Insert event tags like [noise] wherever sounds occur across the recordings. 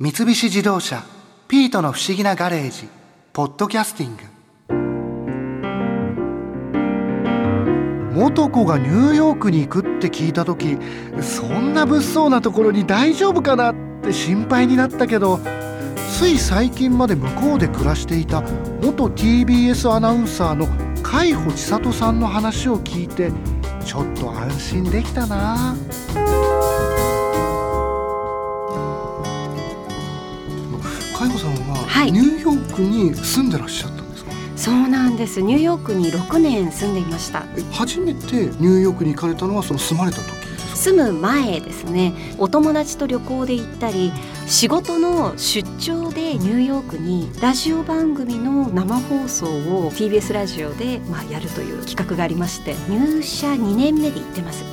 三菱自動車「ピートの不思議なガレージ」「ポッドキャスティング」元子がニューヨークに行くって聞いた時そんな物騒なところに大丈夫かなって心配になったけどつい最近まで向こうで暮らしていた元 TBS アナウンサーの海保千里さんの話を聞いてちょっと安心できたな。い。ニューヨークに住んでらっしゃったんですか、そうなんです。ニューヨークに6年住んでいました。え初めてニューヨークに行かれたのはその住まれた時住む前ですね。お友達と旅行で行ったり仕事の出張でニューヨークにラジオ番組の生放送を TBS ラジオで、まあ、やるという企画がありまして入社2年目で行ってます。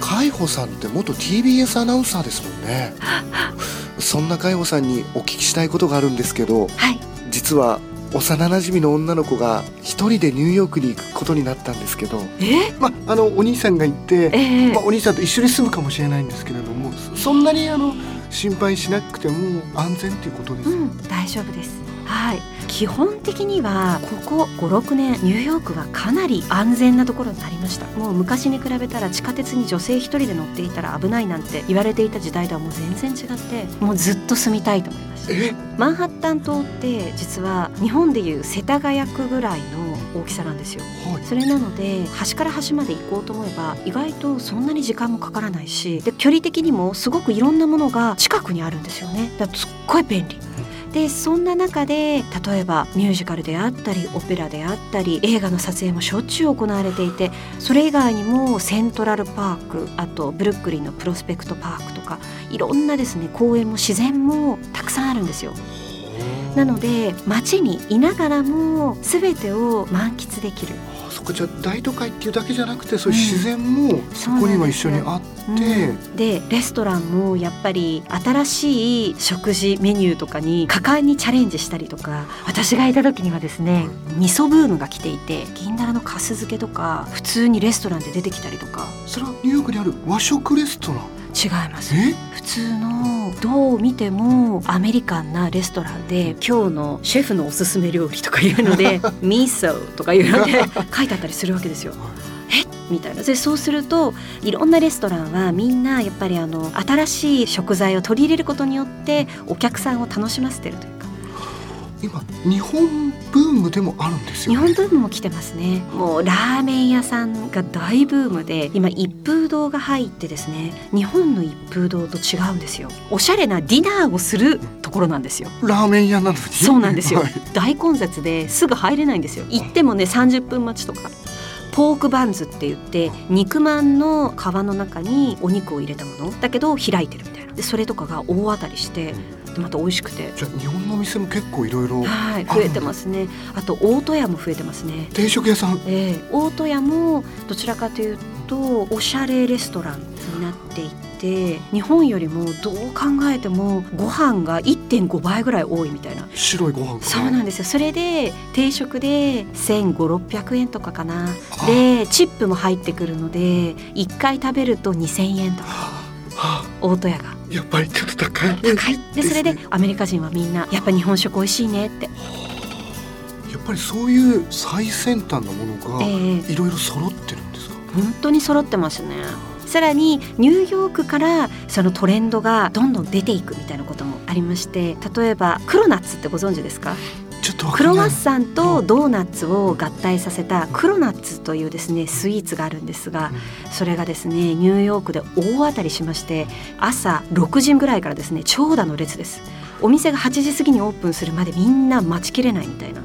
海保さんって元 TBS アナウンサーですもんね [laughs] そんな海保さんにお聞きしたいことがあるんですけどはい。実は幼馴染の女の子が一人でニューヨークに行くことになったんですけどえ？まあのお兄さんが行って、ええ。まあ、お兄さんと一緒に住むかもしれないんですけれどもそそんなにあの心配しなくても安全っていうことです、うん、大丈夫です。はい。基本的にはここ5、6年ニューヨークはかなり安全なところになりました。もう昔に比べたら地下鉄に女性一人で乗っていたら危ないなんて言われていた時代とはもう全然違って、もうずっと住みたいと思いました。え？マンハッタン島って実は日本でいう世田谷区ぐらいの大きさなんですよ。はいそれなので端から端まで行こうと思えば意外とそんなに時間もかからないしで距離的にもすごくいろんなものが近くにあるんですよねだからすっごい便利でそんな中で例えばミュージカルであったりオペラであったり映画の撮影もしょっちゅう行われていてそれ以外にもセントラルパークあとブルックリンのプロスペクトパークとかいろんなですね公園も自然もたくさんあるんですよ。なので街にいながらも全てを満喫できる。あそこじゃあ大都会っていうだけじゃなくてそういう自然もそこには一緒にあって、うん。でレストランもやっぱり新しい食事メニューとかに果敢にチャレンジしたりとか私がいた時にはですね味噌ブームが来ていて銀だらのかす漬けとか普通にレストランで出てきたりとか。それはニューヨークにある和食レストラン？違います。え？普通のどう見てもアメリカンなレストランで今日のシェフのおすすめ料理とかいうので「ミーソとかいうので書いてあったりするわけですよ。えみたいな。でそうするといろんなレストランはみんなやっぱりあの新しい食材を取り入れることによってお客さんを楽しませてるというか。今日本ブームでもあるんですよ、日ね、本ブームも来てますね。もうラーメン屋さんが大ブームで今一風堂が入ってですね日本の一風堂と違うんですよ。おしゃれなディナーをするところなんですよ。ラーメン屋なのに？そうなんですよ、はい。大混雑ですぐ入れないんですよ。行ってもね30分待ちとかポークバンズって言って肉まんの皮の中にお肉を入れたもの。だけど開いてるみたいな。でそれとかが大当たりしてでまた美味しくて。じゃあ日本のお店も結構いろいろはい増えてますね。あと大戸屋も増えてますね。定食屋さん？ええ。大戸屋もどちらかというとおしゃれレストランになっていて日本よりもどう考えてもご飯が1.5倍ぐらい多いみたいな。白いご飯そうなんですよ。それで定食で1500600円とかかな。あ。でチップも入ってくるので1回食べると2,000円とか。はあ。大戸屋が。やっぱりちょっと高い。高い。でそれでねアメリカ人はみんなやっぱ日本食美味しいねって、やっぱりそういう最先端のものがええ。いろいろ揃ってるんですか、本当に揃ってますねさらにニューヨークからそのトレンドがどんどん出ていくみたいなこともありまして例えばクロナッツってご存知ですか？クロワッサンとドーナツを合体させたクロナッツというですねスイーツがあるんですがそれがですねニューヨークで大当たりしまして朝6時ぐらいからですね長蛇の列です。お店が8時過ぎにオープンするまでみんな待ちきれないみたいな。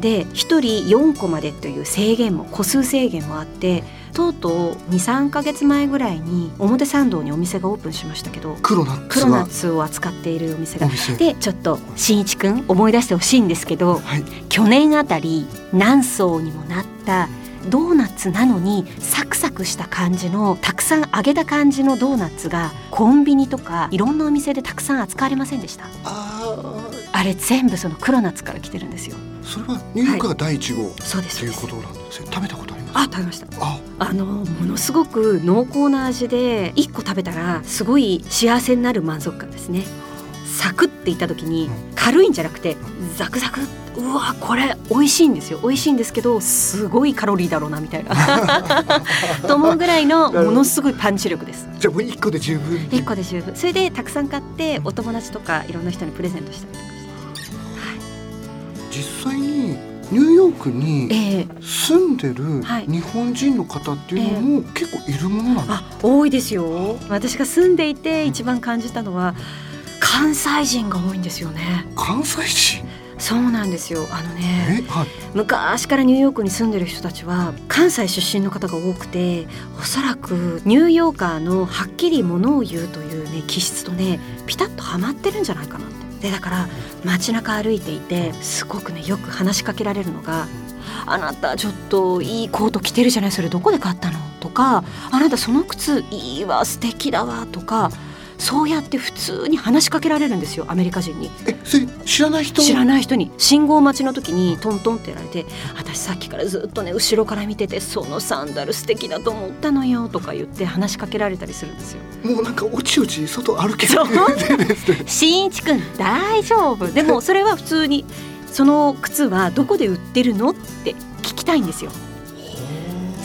で1人4個までという制限も個数制限もあってとうとう23か月前ぐらいに表参道にお店がオープンしましたけどクロナックロナッツを扱っているお店が。でちょっとしんいちくん思い出してほしいんですけどはい。去年あたり何層にもなったドーナツなのにサクサクした感じのたくさん揚げた感じのドーナツがコンビニとかいろんなお店でたくさん扱われませんでした。ああれ全部そのクロナッツから来てるんですよ。ーそれはニューヨークが第一号っそうですていうことなんですね。食べたことあ食べました。あ。あのものすごく濃厚な味で1個食べたらすごい幸せになる満足感ですね。サクっていった時に軽いんじゃなくてザクザク。うわこれ美味しいんですよ。美味しいんですけどすごいカロリーだろうなみたいな。[laughs] と思うぐらいのものすごいパンチ力です。じゃあもう一個で十分一個で十分。それでたくさん買ってお友達とかいろんな人にプレゼントしたりとかして、はい、実際にニューヨークにええ。住んでるはい。日本人の方っていうのも結構いるものなんですか、あ多いですよ。私が住んでいて一番感じたのは関西人が多いんですよね。関西人？そうなんですよ。あのねえはい。昔からニューヨークに住んでる人たちは関西出身の方が多くておそらくニューヨーカーのはっきりものを言うというね気質とねピタッとはまってるんじゃないかなってでだから街中歩いていてすごくねよく話しかけられるのが「あなたちょっといいコート着てるじゃないそれどこで買ったの?」とか「あなたその靴いいわ素敵だわ」とかそうやって普通に話しかけられるんですよアメリカ人に。えそれ知らない人？知らない人に信号待ちの時にトントンってやられて「私さっきからずっとね後ろから見ててそのサンダル素敵だと思ったのよ」とか言って話しかけられたりするんですよ。もうなんかおちおち外歩けそうてですねしんいちくん大丈夫でもそれは普通にその靴はどこで売ってるの？って聞きたいんですよ。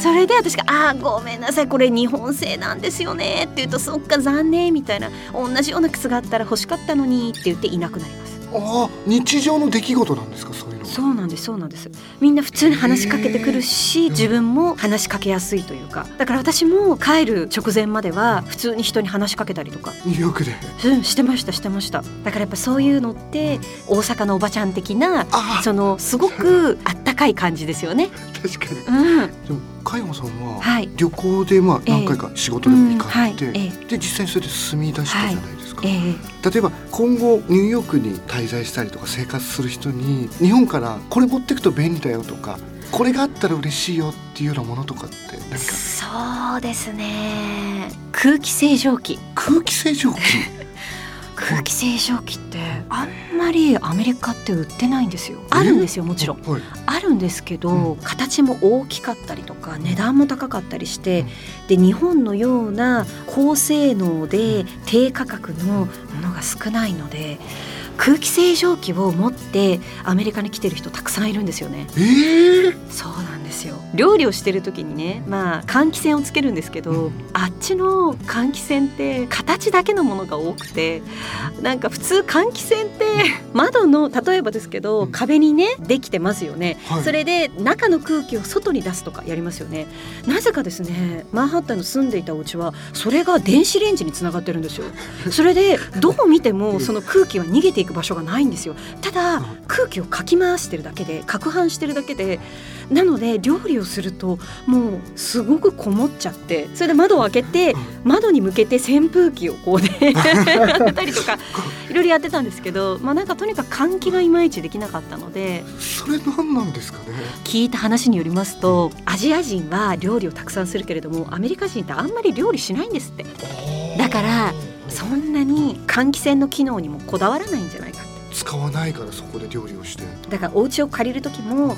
それで私が「あーごめんなさいこれ日本製なんですよね」って言うと「そっか残念」みたいな「同じような靴があったら欲しかったのに」って言っていなくなります。ああ日常の出来事なんですか？そういうのそうなんですそうなんです。みんな普通に話しかけてくるし自分も話しかけやすいというか。だから私も帰る直前までは普通に人に話しかけたりとか。ニューヨークで。うんしてましたしてました。だからやっぱそういうのって大阪のおばちゃん的なあそのすごくあったかい感じですよね。あ確かに。うん。でも加山さんははい。旅行でまあええ何回か仕事でも行かれて、うん。はい。えで実際にそれで住み出したじゃないですか、ええ。例えば今後ニューヨークに滞在したりとか生活する人に日本からこれ持ってくと便利だよとかこれがあったら嬉しいよっていうようなものとかって何か？そうですね。空気清浄機。空気清浄機？空気清浄機ってあんまりアメリカって売ってないんですよ。あるんですよもちろん。はい。あるんですけど、う形も大きかったりとか値段も高かったりして、で日本のような高性能で低価格のものが少ないので空気清浄機を持ってアメリカに来てる人たくさんいるんですよね。ええそうなんですよ。料理をしてる時にねまあ換気扇をつけるんですけど、うんあっちの換気扇って形だけのものが多くてなんか普通換気扇って窓の例えばですけど、うん。壁にねできてますよね、はい。それで中の空気を外に出すとかやりますよね。なぜかですねマンハッタンの住んでいたお家はそれが電子レンジにつながってるんですよ。それでどう見ても [laughs] その空気は逃げていく場所がないんですよ。ただ空気をかき回してるだけで攪拌してるだけでなので料理をするともうすごくこもっちゃってそれで窓を開けて窓に向けて扇風機をこうね [laughs] 当てたりとかいろいろやってたんですけどまあなんかとにかく換気がいまいちできなかったのでそれ何なんですかね？聞いた話によりますとアジア人は料理をたくさんするけれどもアメリカ人ってあんまり料理しないんですって。だからそんなに換気扇の機能にもこだわらないんじゃないか使わないからそこで料理をして。だからお家を借りる時も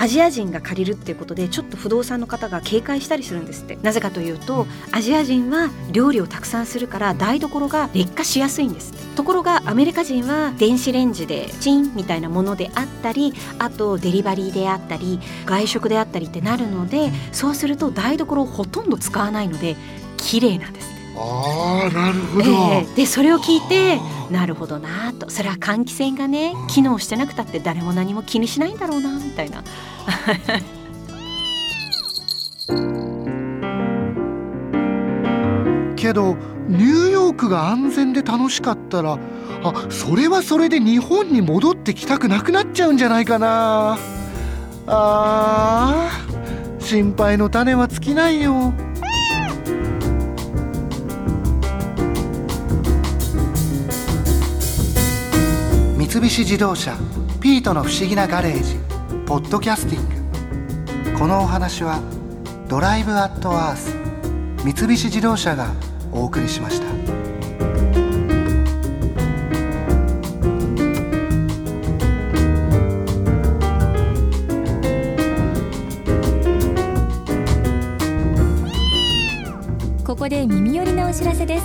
アジア人が借りるっていうことでちょっと不動産の方が警戒したりするんですって。なぜかというとアジア人は料理をたくさんするから台所が劣化しやすいんですところがアメリカ人は電子レンジでチンみたいなものであったりあとデリバリーであったり外食であったりってなるのでそうすると台所をほとんど使わないので綺麗なんですああなるほど、ええ。でそれを聞いてなるほどなと。それは換気扇がね機能してなくたって誰も何も気にしないんだろうなみたいな。[laughs] けどニューヨークが安全で楽しかったらあそれはそれで日本に戻ってきたくなくなっちゃうんじゃないかな。あー心配の種は尽きないよ三菱自動車「ピートの不思議なガレージ」ポッドキャスティングこのお話は「ドライブ・アット・アース」三菱自動車がお送りしました。ここで耳寄りなお知らせです